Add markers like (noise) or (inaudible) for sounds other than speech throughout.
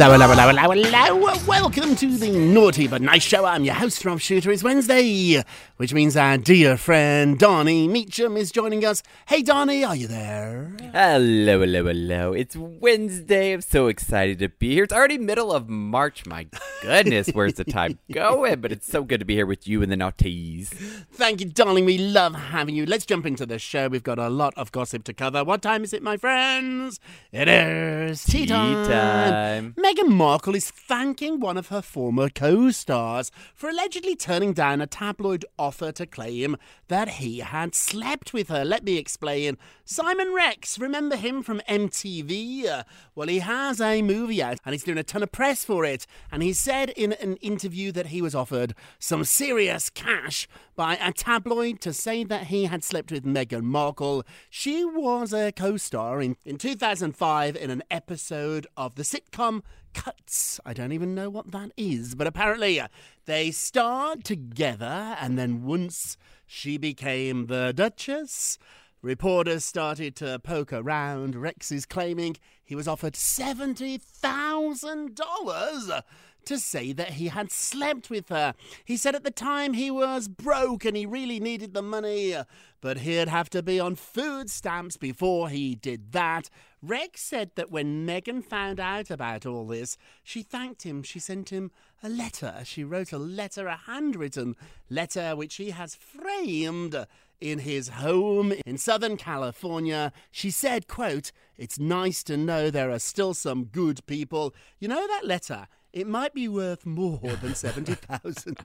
Hello, hello, hello, hello, hello. Welcome to the Naughty But Nice Show. I'm your host, Rob Shuter. It's Wednesday, which means our dear friend Donny Meacham is joining us. Hey, Donnie, are you there? Hello, hello, hello. It's Wednesday. I'm so excited to be here. It's already middle of March. My goodness, where's the time (laughs) going? But it's so good to be here with you and the Naughties. Thank you, darling. We love having you. Let's jump into the show. We've got a lot of gossip to cover. What time is it, my friends? It is tea Tea time. Meghan Markle is thanking one of her former co stars for allegedly turning down a tabloid offer to claim that he had slept with her. Let me explain. Simon Rex, remember him from MTV? Uh, Well, he has a movie out and he's doing a ton of press for it. And he said in an interview that he was offered some serious cash by a tabloid to say that he had slept with Meghan Markle. She was a co star in, in 2005 in an episode of the sitcom Cuts. I don't even know what that is, but apparently uh, they starred together, and then once she became the Duchess, reporters started to poke around. Rex is claiming he was offered $70,000 to say that he had slept with her. He said at the time he was broke and he really needed the money, but he'd have to be on food stamps before he did that. Rex said that when Meghan found out about all this, she thanked him. She sent him a letter. She wrote a letter, a handwritten letter, which he has framed in his home in Southern California. She said, quote, It's nice to know there are still some good people. You know that letter? It might be worth more than seventy thousand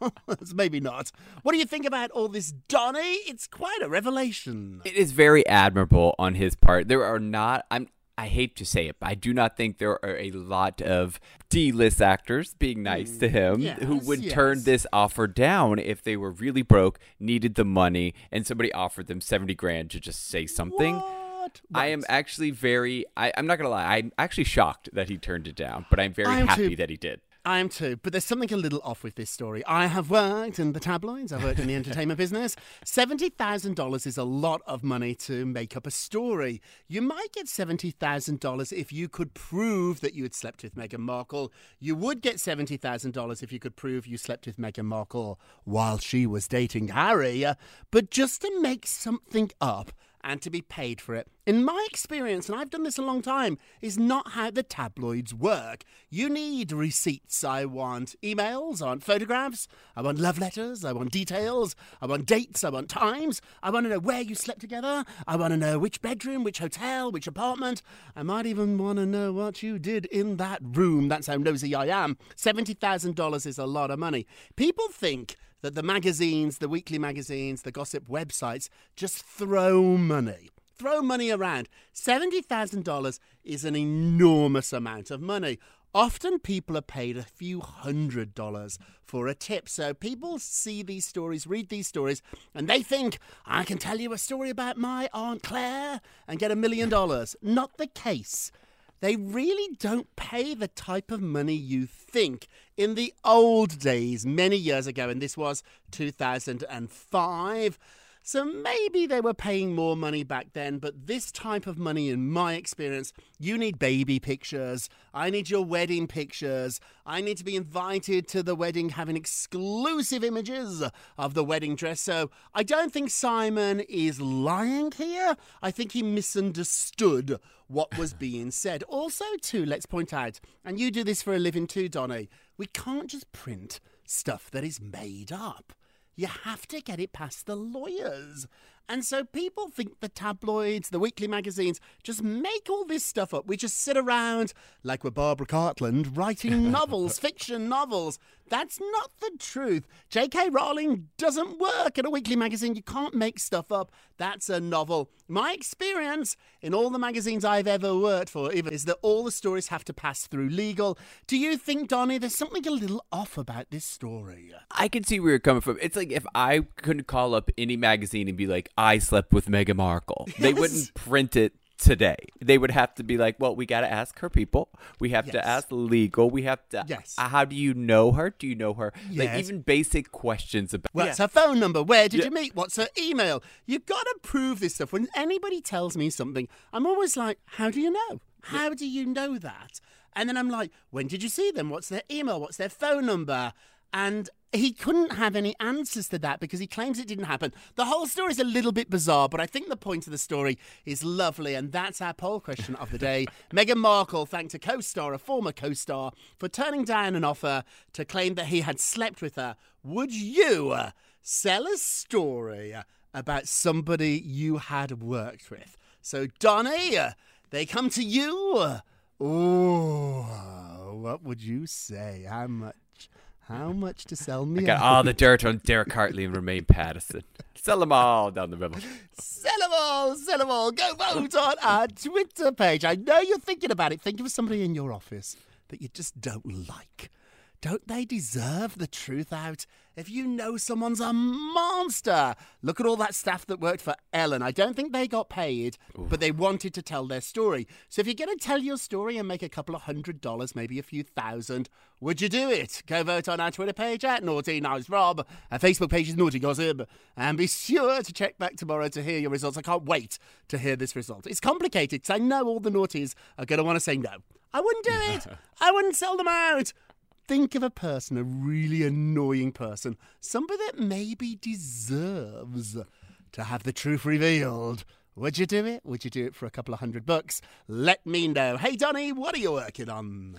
dollars. (laughs) Maybe not. What do you think about all this, Donny? It's quite a revelation. It is very admirable on his part. There are not. I'm. I hate to say it, but I do not think there are a lot of D-list actors being nice to him mm, who yes, would turn this offer down if they were really broke, needed the money, and somebody offered them seventy grand to just say something. What? I am actually very. I, I'm not gonna lie. I'm actually shocked that he turned it down, but I'm very I'm happy too- that he did. I am too, but there's something a little off with this story. I have worked in the tabloids, I've worked in the entertainment business. $70,000 is a lot of money to make up a story. You might get $70,000 if you could prove that you had slept with Meghan Markle. You would get $70,000 if you could prove you slept with Meghan Markle while she was dating Harry. But just to make something up, and to be paid for it. In my experience, and I've done this a long time, is not how the tabloids work. You need receipts. I want emails, I want photographs, I want love letters, I want details, I want dates, I want times, I want to know where you slept together, I want to know which bedroom, which hotel, which apartment. I might even want to know what you did in that room. That's how nosy I am. $70,000 is a lot of money. People think that the magazines, the weekly magazines, the gossip websites just throw money. Throw money around. $70,000 is an enormous amount of money. Often people are paid a few hundred dollars for a tip. So people see these stories, read these stories, and they think, I can tell you a story about my Aunt Claire and get a million dollars. Not the case. They really don't pay the type of money you think. In the old days, many years ago, and this was 2005, so maybe they were paying more money back then, but this type of money, in my experience, you need baby pictures. I need your wedding pictures. I need to be invited to the wedding, having exclusive images of the wedding dress. So I don't think Simon is lying here. I think he misunderstood what was (laughs) being said. Also, too, let's point out, and you do this for a living too, Donny, we can't just print stuff that is made up you have to get it past the lawyers. And so people think the tabloids, the weekly magazines, just make all this stuff up. We just sit around, like we're Barbara Cartland, writing (laughs) novels, fiction novels. That's not the truth. J.K. Rowling doesn't work at a weekly magazine. You can't make stuff up. That's a novel. My experience in all the magazines I've ever worked for is that all the stories have to pass through legal. Do you think, Donny, there's something a little off about this story? I can see where you're coming from. It's like if I couldn't call up any magazine and be like, I slept with Meghan Markle, yes. they wouldn't print it today. They would have to be like, well, we got to ask her people. We have yes. to ask legal. We have to. Yes. Uh, how do you know her? Do you know her? Yes. Like even basic questions about. What's yeah. her phone number? Where did yeah. you meet? What's her email? You got to prove this stuff. When anybody tells me something, I'm always like, how do you know? How do you know that? And then I'm like, when did you see them? What's their email? What's their phone number? And he couldn't have any answers to that because he claims it didn't happen. The whole story is a little bit bizarre, but I think the point of the story is lovely, and that's our poll question of the day. (laughs) Meghan Markle thanked a co star, a former co star, for turning down an offer to claim that he had slept with her. Would you uh, sell a story about somebody you had worked with? So, Donny, uh, they come to you. Oh, what would you say? How much? How much to sell me? I got all the dirt on Derek Hartley and Romaine Patterson. Sell them all down the river. Sell them all, sell them all. Go vote on our Twitter page. I know you're thinking about it. Think of somebody in your office that you just don't like. Don't they deserve the truth out? If you know someone's a monster, look at all that staff that worked for Ellen. I don't think they got paid, Ooh. but they wanted to tell their story. So if you're going to tell your story and make a couple of hundred dollars, maybe a few thousand, would you do it? Go vote on our Twitter page at Naughty Nice Rob. Our Facebook page is Naughty Gossip. And be sure to check back tomorrow to hear your results. I can't wait to hear this result. It's complicated because I know all the naughties are going to want to say no. I wouldn't do it. (laughs) I wouldn't sell them out think of a person, a really annoying person, somebody that maybe deserves to have the truth revealed. Would you do it? Would you do it for a couple of hundred bucks? Let me know. Hey, Donny, what are you working on?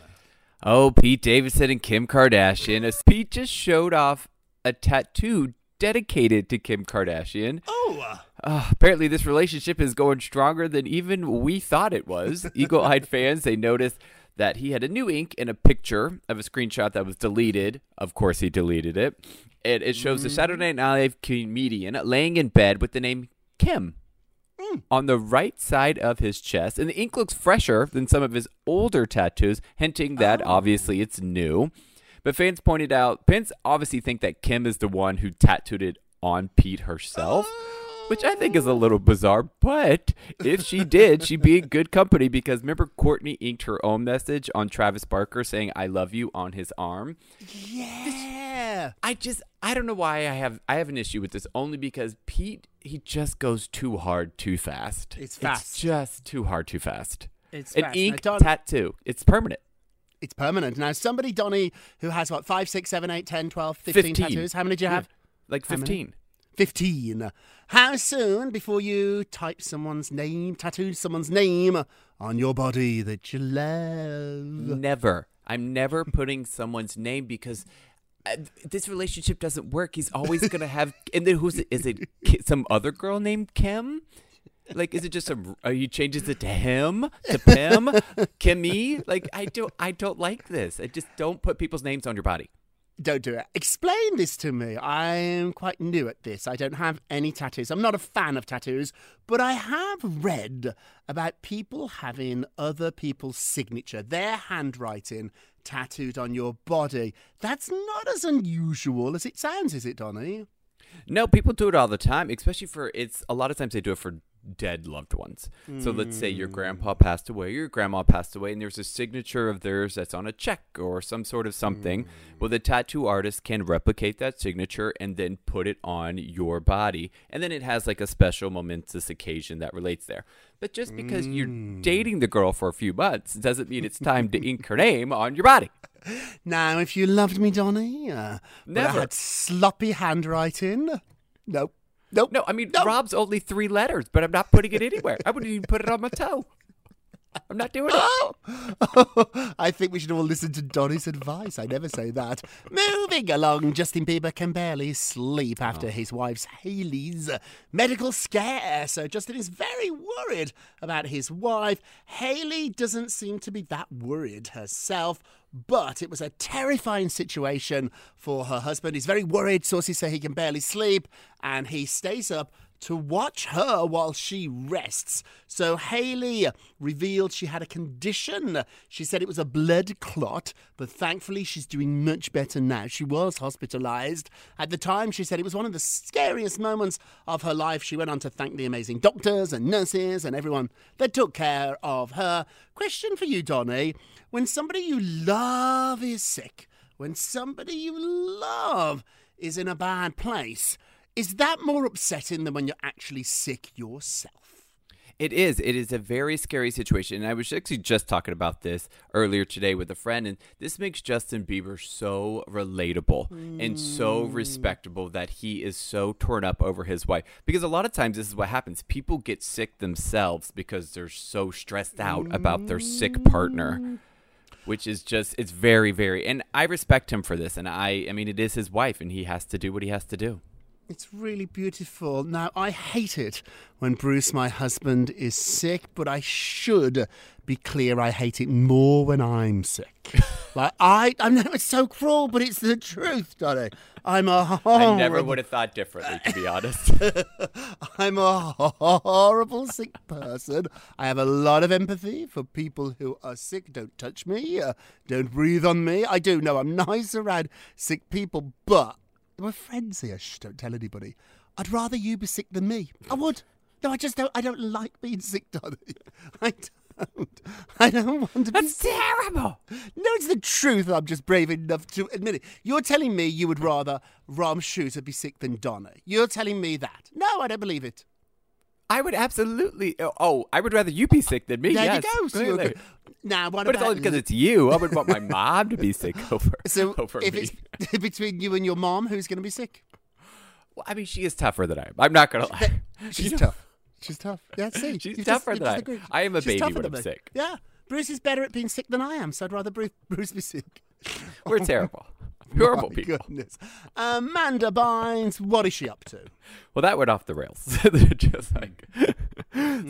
Oh, Pete Davidson and Kim Kardashian. As Pete just showed off a tattoo dedicated to Kim Kardashian. Oh. Uh, apparently, this relationship is going stronger than even we thought it was. (laughs) Eagle eyed fans, they noticed that he had a new ink in a picture of a screenshot that was deleted. Of course, he deleted it. It, it shows mm. the Saturday Night Live comedian laying in bed with the name Kim mm. on the right side of his chest. And the ink looks fresher than some of his older tattoos, hinting that oh. obviously it's new. But fans pointed out, fans obviously think that Kim is the one who tattooed it on Pete herself. Oh which I think is a little bizarre. But if she did, she'd be in good company because remember Courtney inked her own message on Travis Barker saying "I love you" on his arm. Yeah. I just I don't know why I have I have an issue with this only because Pete he just goes too hard too fast. It's fast. It's just too hard too fast. It's An fast. Ink tattoo. It's permanent. It's permanent. Now, somebody, Donny, who has what, 5, 6, 7, 8, 10, 12, 15, 15. tattoos. How many do you have? Like 15. 15. How soon before you type someone's name, tattoo someone's name on your body that you love? Never. I'm never putting someone's name because uh, this relationship doesn't work. He's always gonna have. (laughs) And then who's it? Is it some other girl named Kim? Like, is it just some? Uh, he changes it to him, to Pim, (laughs) Kimmy. Like, I don't. I don't like this. I just don't put people's names on your body. Don't do it. Explain this to me. I'm quite new at this. I don't have any tattoos. I'm not a fan of tattoos, but I have read about people having other people's signature, their handwriting, tattooed on your body. That's not as unusual as it sounds, is it, Donny? No, people do it all the time, especially for it's a lot of times they do it for dead loved ones. So let's say your grandpa hmm. passed away, your grandma passed away, and there's a signature of theirs that's on a check or some sort of something. Hmm. Well, the tattoo artist can replicate that signature and then put it on your body, and then it has like a special momentous occasion that relates there. But just because you're hmm. dating the girl for a few months doesn't mean it's time to ink her name on your body. (laughs) Now, if you loved me, Donny, uh, but I Never. had sloppy handwriting. Nope. Nope. No, I mean Nope. Rob's only three letters, but I'm not putting it anywhere. I wouldn't even put it on my toe. I'm not doing it. (laughs) I think we should all listen to Donny's advice. I never say that. Moving along, Justin Bieber can barely sleep after oh. his wife's Hailey's medical scare. So Justin is very worried about his wife. Haley doesn't seem to be that worried herself. But it was a terrifying situation for her husband. He's very worried. Sources say he can barely sleep, and he stays up to watch her while she rests. So Hailey revealed she had a condition. She said it was a blood clot, but thankfully she's doing much better now. She was hospitalized. At the time, she said it was one of the scariest moments of her life. She went on to thank the amazing doctors and nurses and everyone that took care of her. Question for you, Donny. When somebody you love is sick, when somebody you love is in a bad place, is that more upsetting than when you're actually sick yourself? It is. It is a very scary situation. And I was actually just talking about this earlier today with a friend. And this makes Justin Bieber so relatable and so mm. respectable that he is so torn up over his wife. Because a lot of times this is what happens people get sick themselves because they're so stressed out about their sick partner. Mm. Which is just, it's very, very, and I respect him for this. And I, I mean, it is his wife, and he has to do what he has to do. It's really beautiful. Now, I hate it when Bruce, my husband, is sick, but I should be clear I hate it more when I'm sick. (laughs) like, I, I know it's so cruel, but it's the truth, Donny. I'm a horrible, I never would have thought differently, to be (laughs) honest. I'm a horrible sick person. I have a lot of empathy for people who are sick. Don't touch me. Uh, don't breathe on me. I do know I'm nice around sick people, but we're friends here. Shh, don't tell anybody. I'd rather you be sick than me. I would. No, I just don't. I don't like being sick, Donny. I don't. I don't want to be. That's terrible. No, it's the truth. I'm just brave enough to admit it. You're telling me you would rather Rob Shuter be sick than Donna. You're telling me that. No, I don't believe it. I would absolutely. Oh, oh, I would rather you be sick than me. There yes, you go. Clearly. Now, what But it's only because it's you. I would want my mom to be sick (laughs) over, so (laughs) over if me. it's (laughs) between you and your mom, who's going to be sick? Well, I mean, she is tougher than I am. I'm not gonna lie. She's You know, tough. She's tough. Yeah, see, She's you tougher you than I am. I am a She's baby when I'm me. sick. Yeah, Bruce is better at being sick than I am, so I'd rather Bruce, Bruce be sick. We're terrible. (laughs) Horrible My people. Goodness. Amanda Bynes, what is she up to? Well, that went off the rails. (laughs) Just hmm. like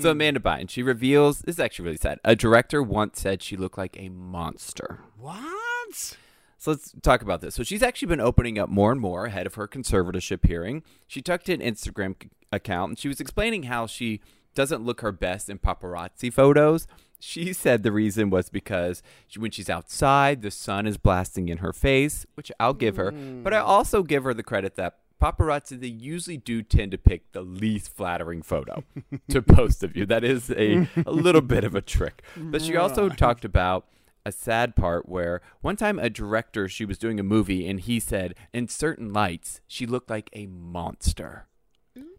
so, Amanda Bynes. She reveals this is actually really sad. A director once said she looked like a monster. What? So let's talk about this. So she's actually been opening up more and more ahead of her conservatorship hearing. She took to an Instagram account and she was explaining how she doesn't look her best in paparazzi photos. She said the reason was because she, when she's outside, the sun is blasting in her face, which I'll give her. But I mm. also give her the credit that paparazzi they usually do tend to pick the least flattering photo to (laughs) post of you. That is a, a little bit of a trick. But she also talked about a sad part where one time a director she was doing a movie and he said in certain lights she looked like a monster.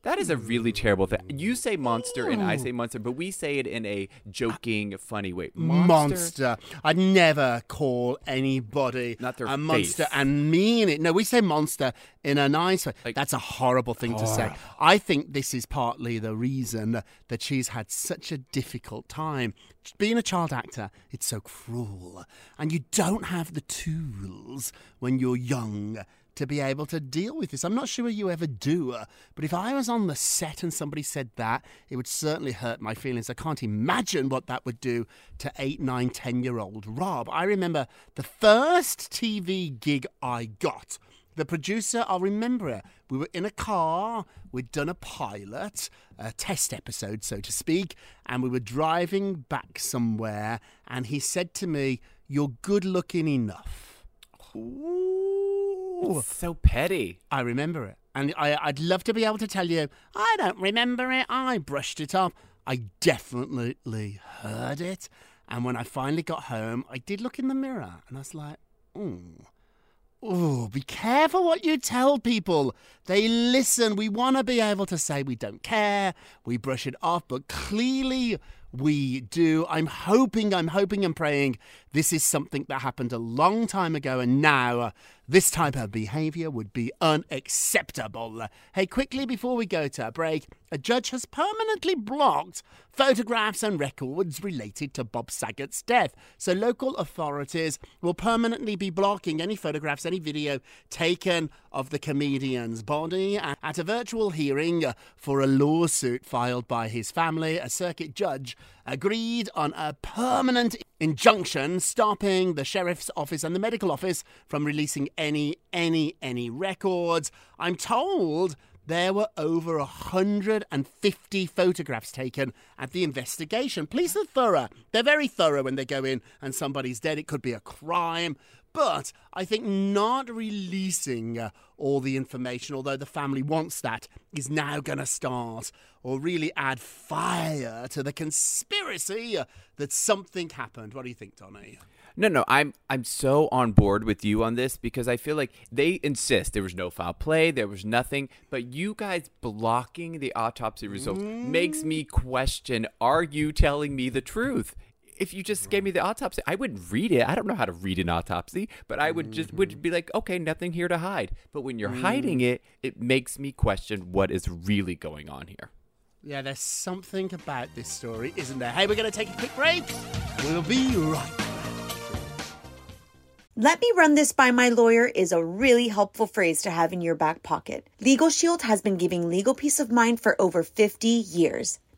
That is a really mm. terrible thing. You say monster and I say monster, but we say it in a joking, funny way. Monster. I'd never call anybody Not their a monster and mean it. No, we say monster in a nice way. Like- That's a horrible thing to say. I think this is partly the reason that she's had such a difficult time. Being a child actor, it's so cruel. And you don't have the tools when you're young to be able to deal with this. I'm not sure you ever do, uh, but if I was on the set and somebody said that, it would certainly hurt my feelings. I can't imagine what that would do to eight, nine, ten year old Rob. I remember the first TV gig I got. The producer, I'll remember it. We were in a car, we'd done a pilot, a test episode, so to speak, and we were driving back somewhere, and he said to me, You're good looking enough. Ooh. So petty. I remember it. And I, I'd love to be able to tell you, I don't remember it. I brushed it off. I definitely heard it. And when I finally got home, I did look in the mirror and I was like, oh, Oh, be careful what you tell people. They listen. We want to be able to say we don't care, we brush it off, but clearly we do. I'm hoping, I'm hoping and praying this is something that happened a long time ago, and now this type of behavior would be unacceptable. Hey, quickly before we go to a break, a judge has permanently blocked photographs and records related to Bob Saget's death. So local authorities will permanently be blocking any photographs, any video taken of the comedian's body at a virtual hearing for a lawsuit filed by his family. A circuit judge agreed on a permanent injunction stopping the sheriff's office and the medical office from releasing any any any records. I'm told there were over 150 photographs taken at the investigation. Police are thorough. They're very thorough when they go in and somebody's dead. It could be a crime. But I think not releasing uh, all the information, although the family wants that, is now going to start or really add fire to the conspiracy uh, that something happened. What do you think, Donny? No, no, I'm I'm so on board with you on this because I feel like they insist there was no foul play, there was nothing, but you guys blocking the autopsy results makes me question: Are you telling me the truth? If you just gave mm-hmm. me the autopsy, I wouldn't read it. I don't know how to read an autopsy, but I would just would be mm-hmm. like, okay, nothing here to hide. But when you're hiding mm-hmm. it, it makes me question what is really going on here. Yeah, there's something about this story, isn't there? Hey, we're going to take a quick break. We'll be right back. Let me run this by my lawyer is a really helpful phrase to have in your back pocket. Legal Shield has been giving legal peace of mind for over 50 years.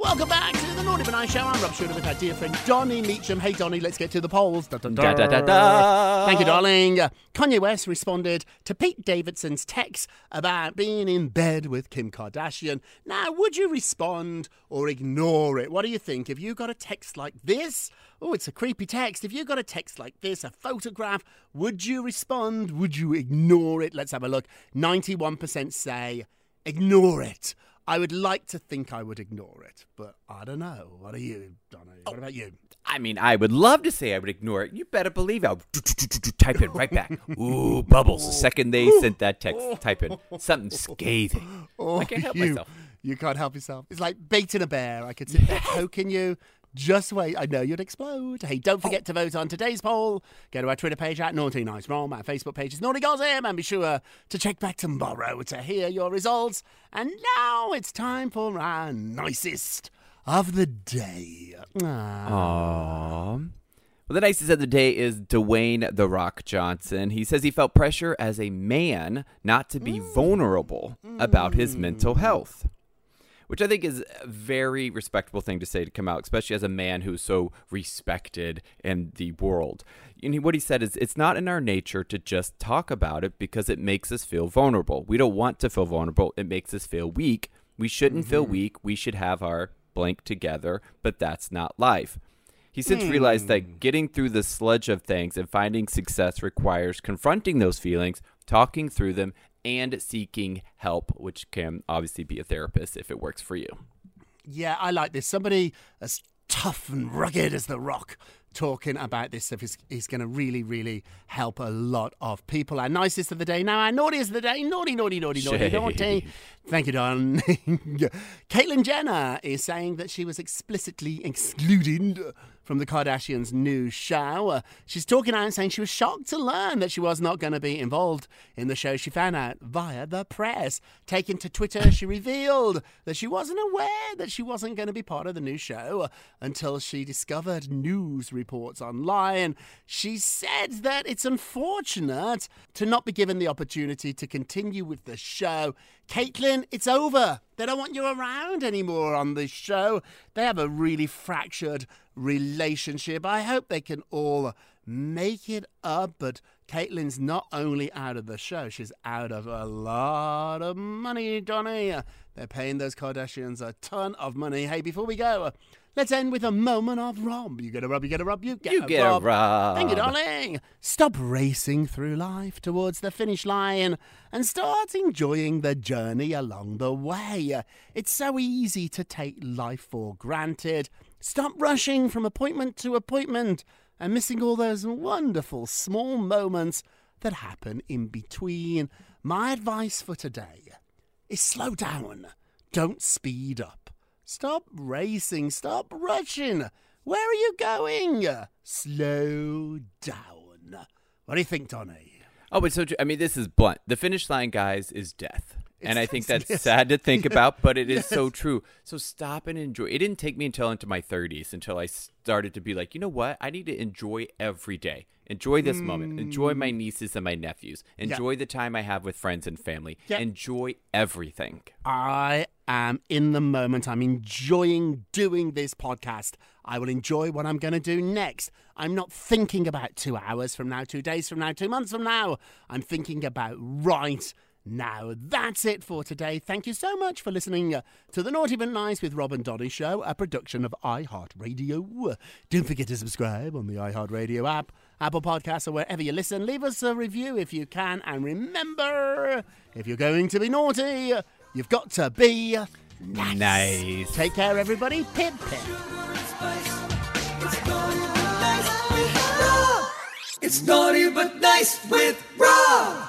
Welcome back to the Naughty But Nice Show. I'm Rob Shuter with our dear friend Donny Meacham. Hey, Donny, let's get to the polls. Da, da, Da, da, da, da. Thank you, darling. Kanye West responded to Pete Davidson's text about being in bed with Kim Kardashian. Now, would you respond or ignore it? What do you think? If you got a text like this, oh, it's a creepy text. If you got a text like this, a photograph, would you respond? Would you ignore it? Let's have a look. 91% say ignore it. I would like to think I would ignore it, but I don't know. What are you, Donna? What about you? I mean, I would love to say I would ignore it. You better believe I'll type it right back. (laughs) Ooh, bubbles. The second they sent that text, type in something scathing. (laughs) Oh, I can't help Oh, you, myself. You can't help yourself. It's like baiting a bear. I could sit there (laughs) poking you. Just wait. I know you'd explode. Hey, don't forget to vote on today's poll. Go to our Twitter page at Naughty Nice Rob. Our Facebook page is Naughty Gossip. And be sure to check back tomorrow to hear your results. And now it's time for our nicest of the day. Ah. Aww. Well, the nicest of the day is Dwayne The Rock Johnson. He says he felt pressure as a man not to be vulnerable about his mental health. Which I think is a very respectable thing to say to come out, especially as a man who's so respected in the world. And what he said is, it's not in our nature to just talk about it because it makes us feel vulnerable. We don't want to feel vulnerable. It makes us feel weak. We shouldn't mm-hmm. feel weak. We should have our blank together, but that's not life. He since hmm. realized that getting through the sludge of things and finding success requires confronting those feelings, talking through them, and seeking help, which can obviously be a therapist if it works for you. Yeah, I like this. Somebody as tough and rugged as the rock talking about this stuff is, is going to really, really help a lot of people. Our nicest of the day now, our naughtiest of the day, naughty, naughty, naughty, naughty, naughty. Thank you, Don. (laughs) Caitlyn Jenner is saying that she was explicitly excluded from the Kardashians' new show. Uh, she's talking out and saying she was shocked to learn that she was not going to be involved in the show. She found out via the press. Taken to Twitter, she revealed that she wasn't aware that she wasn't going to be part of the new show uh, until she discovered news reports online. She said that it's unfortunate to not be given the opportunity to continue with the show. Caitlyn, it's over. They don't want you around anymore on this show. They have a really fractured relationship. I hope they can all make it up, but Caitlyn's not only out of the show, she's out of a lot of money, Donny. They're paying those Kardashians a ton of money. Hey, before we go, Let's end with a moment of Rob. You get a Rob, you get a Rob, you get you a get Rob. a Rob. Thank you, darling. Stop racing through life towards the finish line and start enjoying the journey along the way. It's so easy to take life for granted. Stop rushing from appointment to appointment and missing all those wonderful small moments that happen in between. My advice for today is slow down. Don't speed up. Stop racing. Stop rushing. Where are you going? Slow down. What do you think, Donny? Oh, but so I mean, this is blunt. The finish line, guys, is death. It's, and I think that's (laughs) yes. sad to think about, but it is yes. so true. So stop and enjoy. It didn't take me until into my 30s until I started to be like, you know what? I need to enjoy every day. Enjoy this mm. moment. Enjoy my mm. nieces and my nephews. Enjoy the time I have with friends and family. Enjoy everything. I am in the moment. I'm enjoying doing this podcast. I will enjoy what I'm going to do next. I'm not thinking about two hours from now, two days from now, two months from now. I'm thinking about right now, that's it for today. Thank you so much for listening uh, to the Naughty But Nice with Rob and Donny show, a production of iHeartRadio. Don't forget to subscribe on the iHeartRadio app, Apple Podcasts, or wherever you listen. Leave us a review if you can. And remember, if you're going to be naughty, you've got to be nice. nice. Take care, everybody. Pip, pip. It's naughty but nice with Rob.